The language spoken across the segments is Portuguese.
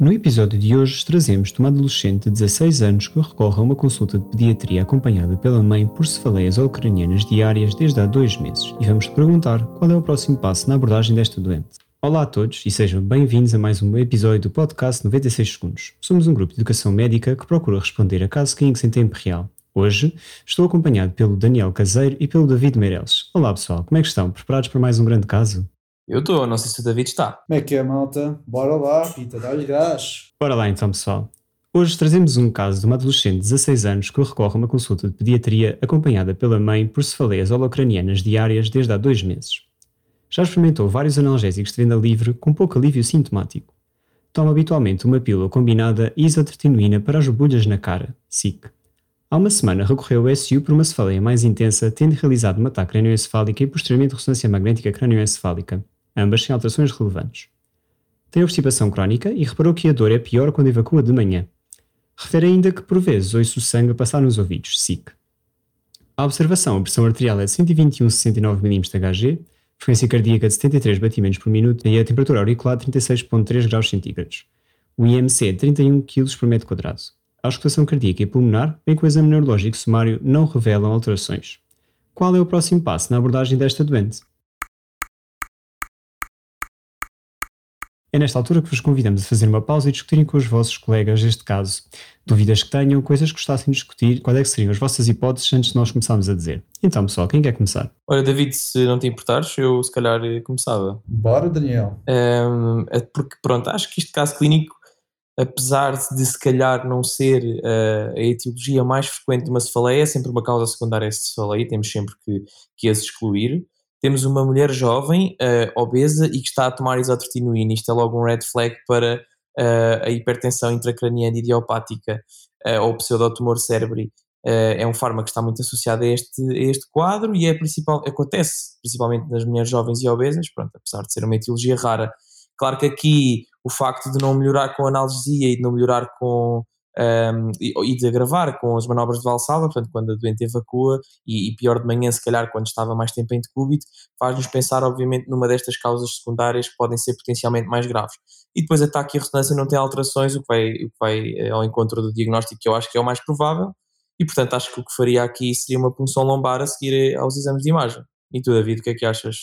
No episódio de hoje trazemos uma adolescente de 16 anos que recorre a uma consulta de pediatria acompanhada pela mãe por cefaleias ucranianas diárias desde há dois meses e vamos perguntar qual é o próximo passo na abordagem desta doente. Olá a todos e sejam bem-vindos a mais um episódio do podcast 96 Segundos. Somos um grupo de educação médica que procura responder a casos clínicos em tempo real. Hoje estou acompanhado pelo Daniel Caseiro e pelo David Meireles. Olá pessoal, como é que estão? Preparados para mais um grande caso? Eu estou, não sei se o David está. Como é que é, malta? Bora lá, Pita, dá-lhe gás. Bora lá então, pessoal. Hoje trazemos um caso de uma adolescente de 16 anos que recorre a uma consulta de pediatria acompanhada pela mãe por cefaleias holocranianas diárias desde há dois meses. Já experimentou vários analgésicos de venda livre com pouco alívio sintomático. Toma habitualmente uma pílula combinada isotretinoína para as bolhas na cara, SIC. Há uma semana recorreu ao SU por uma cefaleia mais intensa, tendo realizado uma ataque cranioencefálica e posteriormente ressonância magnética cranioencefálica ambas sem alterações relevantes. Tem obstipação crónica e reparou que a dor é pior quando evacua de manhã. Refere ainda que, por vezes, ouço o sangue a passar nos ouvidos, SIC. A observação, a pressão arterial é de 121,69 mm Hg, frequência cardíaca de 73 batimentos por minuto e a temperatura auricular de 36,3 graus centígrados. O IMC é 31 kg por metro quadrado. A auscultação cardíaca e pulmonar, bem com o exame neurológico sumário, não revelam alterações. Qual é o próximo passo na abordagem desta doente? É nesta altura que vos convidamos a fazer uma pausa e discutirem com os vossos colegas este caso. Dúvidas que tenham, coisas que gostassem de discutir, quais é que seriam as vossas hipóteses antes de nós começarmos a dizer. Então, pessoal, quem quer começar? Olha, David, se não te importares, eu se calhar começava. Bora, Daniel. Um, é porque, pronto, acho que este caso clínico, apesar de se calhar não ser uh, a etiologia mais frequente de uma cefaleia, é sempre uma causa secundária de cefaleia, temos sempre que, que as excluir temos uma mulher jovem, uh, obesa e que está a tomar isotretinoína. Isto é logo um red flag para uh, a hipertensão intracraniana idiopática uh, ou pseudotumor cerebri. é um fármaco que está muito associado a este, a este quadro e é principal, acontece principalmente nas mulheres jovens e obesas, pronto, apesar de ser uma etiologia rara. Claro que aqui o facto de não melhorar com analgesia e de não melhorar com um, e, e, de agravar com as manobras de valsalva, portanto, quando a doente evacua, e, e, pior de manhã, se calhar, quando estava mais tempo em decúbito, faz-nos pensar, obviamente, numa destas causas secundárias que podem ser potencialmente mais graves. E depois ataque e ressonância não tem alterações, o que vai, o que vai eh, ao encontro do diagnóstico, que eu acho que é o mais provável, e portanto acho que o que faria aqui seria uma punção lombar a seguir eh, aos exames de imagem. E tu, David, o que é que achas?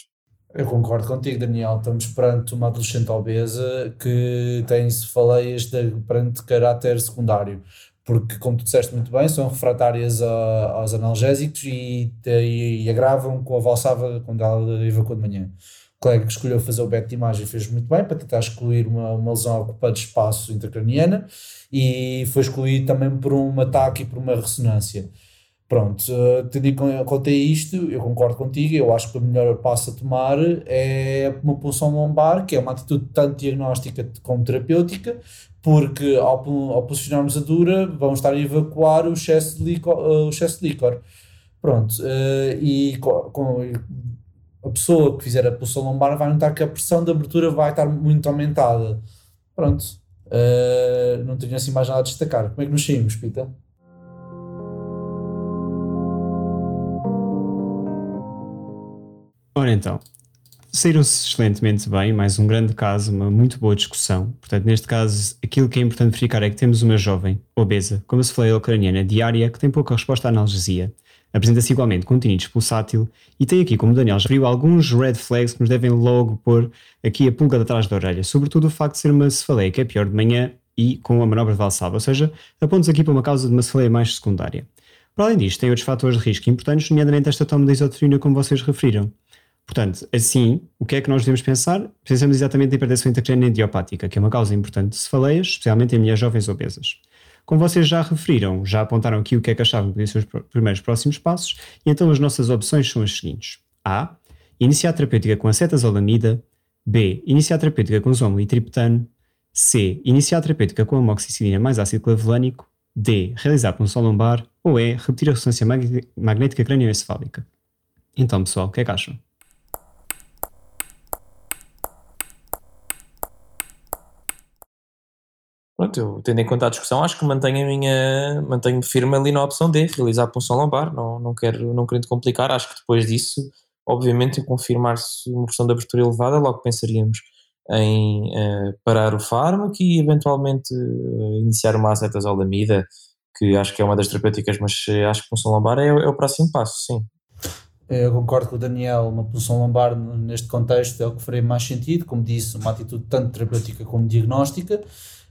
Eu concordo contigo, Daniel. Estamos perante uma adolescente obesa que tem cefaleias de, perante caráter secundário, porque, como tu disseste muito bem, são refratárias a, aos analgésicos e, e, e, agravam com a valsava quando ela evacua de manhã. O colega que escolheu fazer o BET de imagem fez muito bem para tentar excluir uma, uma lesão ocupando espaço intracraniana e foi excluído também por um ataque e por uma ressonância. Pronto, uh, tendo em conta isto, eu concordo contigo, eu acho que o melhor passo a tomar é uma punção lombar, que é uma atitude tanto diagnóstica como terapêutica, porque ao, ao posicionarmos a dura, vamos estar a evacuar o excesso de líquor. Uh, o excesso de líquor. Pronto, uh, e com, a pessoa que fizer a punção lombar vai notar que a pressão de abertura vai estar muito aumentada. Pronto, não tenho assim mais nada a destacar. Como é que nos saímos, Pita? Ora então, saíram-se excelentemente bem, mais um grande caso, uma muito boa discussão. Portanto, neste caso, aquilo que é importante verificar é que temos uma jovem obesa, como se falei ucraniana, diária, que tem pouca resposta à analgesia. Apresenta-se igualmente com tinnitus pulsátil e tem aqui, como o Daniel já referiu, alguns red flags que nos devem logo pôr aqui a pulga atrás da orelha, sobretudo o facto de ser uma cefaleia que é pior de manhã e com a manobra de Valsalva, ou seja, apontos aqui para uma causa de uma cefaleia mais secundária. Para além disto, tem outros fatores de risco importantes, nomeadamente esta toma de isoterina, como vocês referiram. Portanto, assim, o que é que nós devemos pensar? Pensamos exatamente em hipertensão intracraniana idiopática, que é uma causa importante de cefaleias, especialmente em mulheres jovens obesas. Como vocês já referiram, já apontaram aqui o que é que achavam que podiam ser os primeiros próximos passos, e então as nossas opções são as seguintes. A. Iniciar terapêutica com acetazolamida. B. Iniciar terapêutica com zomo e triptano. C. Iniciar terapêutica com amoxicilina mais ácido clavolânico. D. Realizar punção lombar. Ou E. Repetir a ressonância magnética cranioencefálica. Então, pessoal, o que é que acham? Pronto, eu, tendo em conta a discussão, acho que mantenho a minha, mantenho firme ali na opção D, realizar a punção lombar, não, não quero, não querendo complicar, acho que depois disso, obviamente, confirmar-se uma pressão de abertura elevada, logo pensaríamos em uh, parar o fármaco e eventualmente uh, iniciar uma acetazolamida, que acho que é uma das terapêuticas, mas acho que punção lombar é, é, o próximo passo, sim. Eu concordo com o Daniel, uma punção lombar neste contexto é o que faria mais sentido, como disse, uma atitude tanto terapêutica como diagnóstica.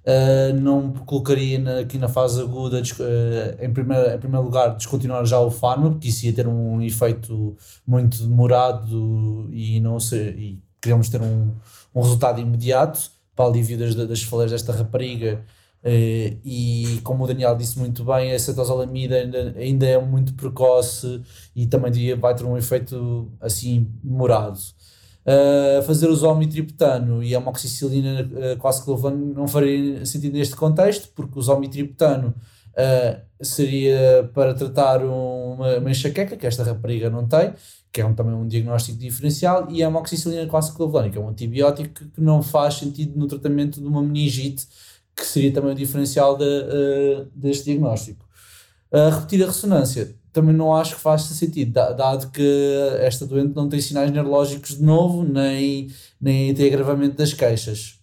Uh, não colocaria na, aqui na fase aguda, uh, em, primeiro, em primeiro lugar, descontinuar já o fármaco, porque isso ia ter um efeito muito demorado e não sei, e queríamos ter um, um resultado imediato para alívio das, das falhas desta rapariga. Uh, e como o Daniel disse muito bem, a cetosalamida ainda, ainda é muito precoce e também vai ter um efeito assim demorado. Fazer o zomitriptano e a amoxicilina uh, quase clovano não faria sentido neste contexto, porque o zomitriptano uh, seria para tratar uma, uma enxaqueca, que esta rapariga não tem, que é um, também um diagnóstico diferencial, e a amoxicilina clássica que é um antibiótico que não faz sentido no tratamento de uma meningite, que seria também o diferencial de, uh, deste diagnóstico. Repetir a ressonância também não acho que faça sentido, dado que esta doente não tem sinais neurológicos de novo, nem, nem tem agravamento das queixas.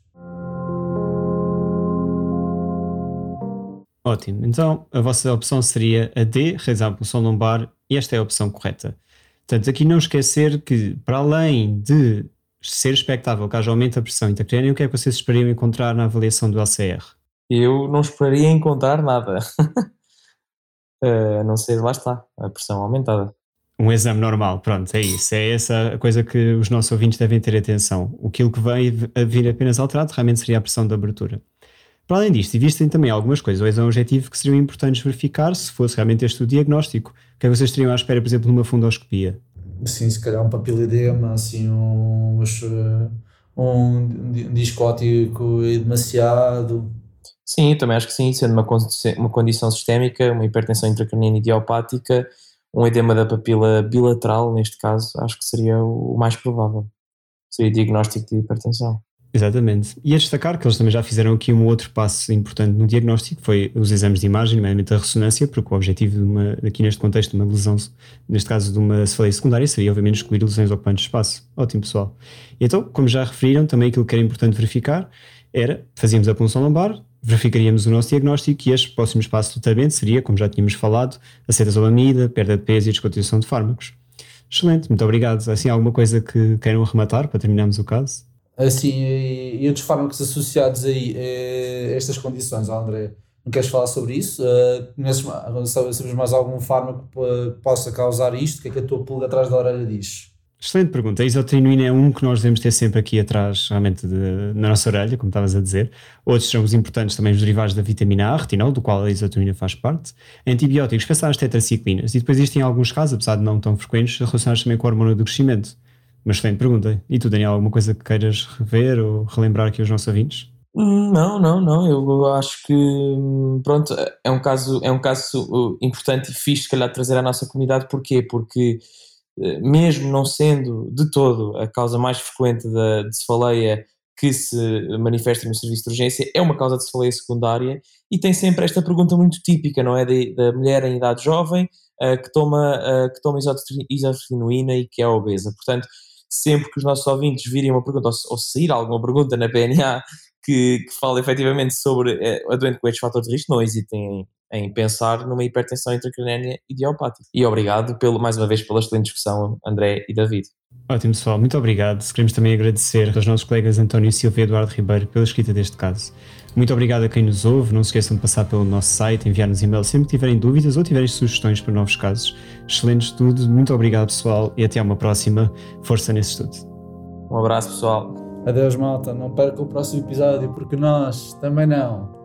Ótimo, então a vossa opção seria a D, realizar a pulsão lombar, e esta é a opção correta. Portanto, aqui não esquecer que, para além de ser expectável que haja aumento da pressão intracrânea, o que é que vocês esperariam encontrar na avaliação do ACR? Eu não esperaria encontrar nada. a não ser, lá está, a pressão aumentada. Um exame normal, pronto, é isso. É essa a coisa que os nossos ouvintes devem ter atenção. Aquilo que vai a vir apenas alterado realmente seria a pressão de abertura. Para além disto, existem também algumas coisas, o exame objetivo, que seriam importantes verificar se fosse realmente este o diagnóstico. O que é que vocês teriam à espera, por exemplo, numa fundoscopia? Sim, se calhar um papiledema, assim, um, um disco óptico demasiado, Sim, também acho que sim, sendo uma, uma condição sistémica, uma hipertensão intracraniana idiopática, um edema da papila bilateral, neste caso, acho que seria o mais provável. Seria diagnóstico de hipertensão. Exatamente. E a destacar que eles também já fizeram aqui um outro passo importante no diagnóstico, foi os exames de imagem, nomeadamente a ressonância, porque o objetivo de uma, aqui neste contexto de uma lesão, neste caso de uma cefaleia secundária, seria obviamente excluir lesões ocupantes de espaço. Ótimo, pessoal. Então, como já referiram, também aquilo que era importante verificar era, fazíamos a punção lombar, verificaríamos o nosso diagnóstico e este próximo passo do tratamento seria, como já tínhamos falado, acetazolamida, perda de peso e descontinuação de fármacos. Excelente, muito obrigado. Assim, alguma coisa que queiram arrematar para terminarmos o caso? Assim, e, e outros fármacos associados aí a estas condições, André? Não queres falar sobre isso? Uh, sabes mais algum fármaco que possa causar isto? O que é que a tua pulga atrás da orelha diz? Excelente pergunta. A isotrinuína é um que nós devemos ter sempre aqui atrás, realmente, de, na nossa orelha, como estavas a dizer. Outros são os importantes também, os derivados da vitamina A, retinol, do qual a isotrinuína faz parte. Antibióticos, pensar nas tetraciclinas. E depois existem alguns casos, apesar de não tão frequentes, relacionados também com a hormona do crescimento. Mas excelente pergunta. E tu, Daniel, alguma coisa que queiras rever ou relembrar aqui aos nossos ouvintes? Não, não, não. Eu acho que pronto, é um caso, é um caso uh, importante e fixe, se calhar, trazer à nossa comunidade. Porquê? Porque mesmo não sendo de todo a causa mais frequente da, de cefaleia que se manifesta no serviço de urgência, é uma causa de cefaleia secundária e tem sempre esta pergunta muito típica, não é? Da mulher em idade jovem uh, que toma, uh, que toma isotrinuína e que é obesa. Portanto, sempre que os nossos ouvintes virem uma pergunta, ou, ou sair alguma pergunta na PNA que, que fala efetivamente sobre a doente com estes fatores de risco, não hesitem em, em pensar numa hipertensão intracraniana idiopática. E obrigado pelo, mais uma vez pela excelente discussão, André e David. Ótimo, pessoal, muito obrigado. Queremos também agradecer aos nossos colegas António Silva e Eduardo Ribeiro pela escrita deste caso. Muito obrigado a quem nos ouve. Não se esqueçam de passar pelo nosso site, enviar-nos e-mail sempre que tiverem dúvidas ou tiverem sugestões para novos casos. Excelente estudo. Muito obrigado, pessoal, e até uma próxima. Força nesse estudo. Um abraço, pessoal. Adeus, malta. Não perca o próximo episódio, porque nós também não.